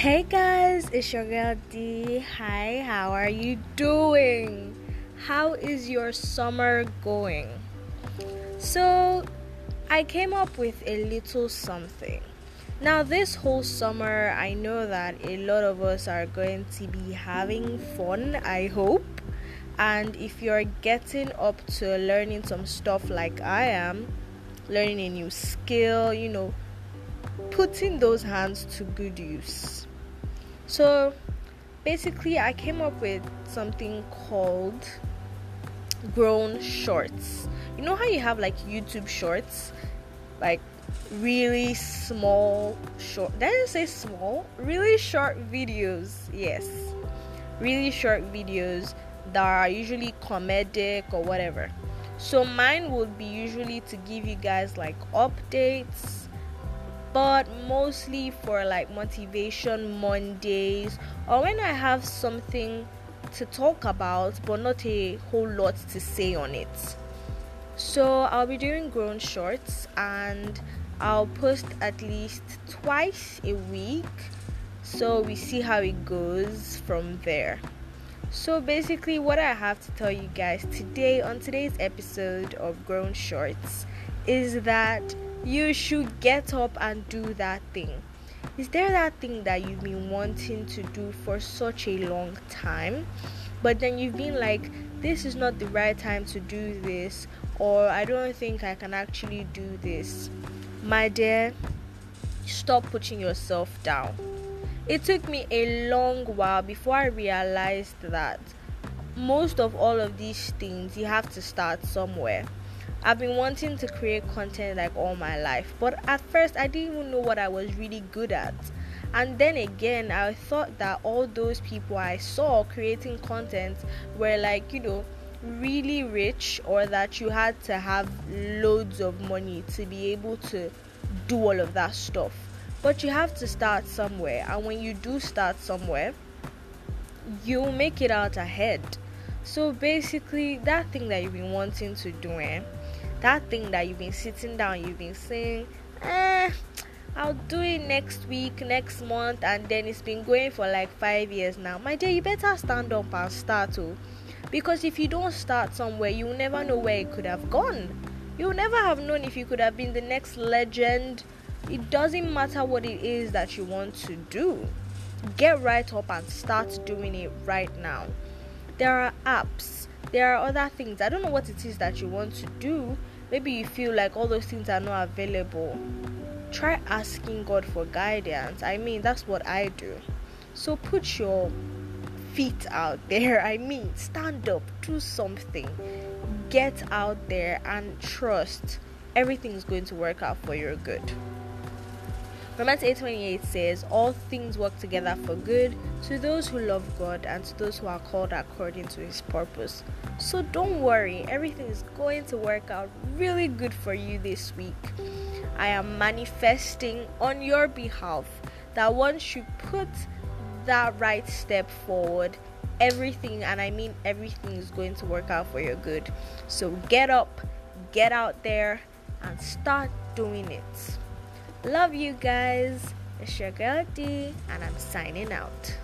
Hey guys, it's your girl D. Hi, how are you doing? How is your summer going? So, I came up with a little something. Now, this whole summer, I know that a lot of us are going to be having fun, I hope. And if you're getting up to learning some stuff like I am, learning a new skill, you know, putting those hands to good use. So basically, I came up with something called grown shorts. You know how you have like YouTube shorts, like really small short. Did I say small? Really short videos. Yes, really short videos that are usually comedic or whatever. So mine would be usually to give you guys like updates but mostly for like motivation Mondays or when I have something to talk about but not a whole lot to say on it. So I'll be doing grown shorts and I'll post at least twice a week so we see how it goes from there. So basically what I have to tell you guys today on today's episode of Grown Shorts is that you should get up and do that thing. Is there that thing that you've been wanting to do for such a long time, but then you've been like, this is not the right time to do this, or I don't think I can actually do this? My dear, stop putting yourself down. It took me a long while before I realized that most of all of these things you have to start somewhere I've been wanting to create content like all my life, but at first I didn't even know what I was really good at. And then again, I thought that all those people I saw creating content were like, you know, really rich or that you had to have loads of money to be able to do all of that stuff. But you have to start somewhere, and when you do start somewhere, you'll make it out ahead. So basically, that thing that you've been wanting to do, eh? that thing that you've been sitting down, you've been saying, eh, I'll do it next week, next month, and then it's been going for like five years now. My dear, you better stand up and start. Oh, because if you don't start somewhere, you'll never know where it could have gone. You'll never have known if you could have been the next legend. It doesn't matter what it is that you want to do. Get right up and start doing it right now. There are apps, there are other things. I don't know what it is that you want to do, maybe you feel like all those things are not available. Try asking god for guidance. I mean that's what i do. So put your feet out there. I mean stand up do something. Get out there and trust everything's going to work out for your good Romans 8:28 says, "All things work together for good to those who love God and to those who are called according to His purpose." So don't worry, everything is going to work out really good for you this week. I am manifesting on your behalf that once you put that right step forward, everything, and I mean everything, is going to work out for your good. So get up, get out there, and start doing it. Love you guys. It's your girl D, and I'm signing out.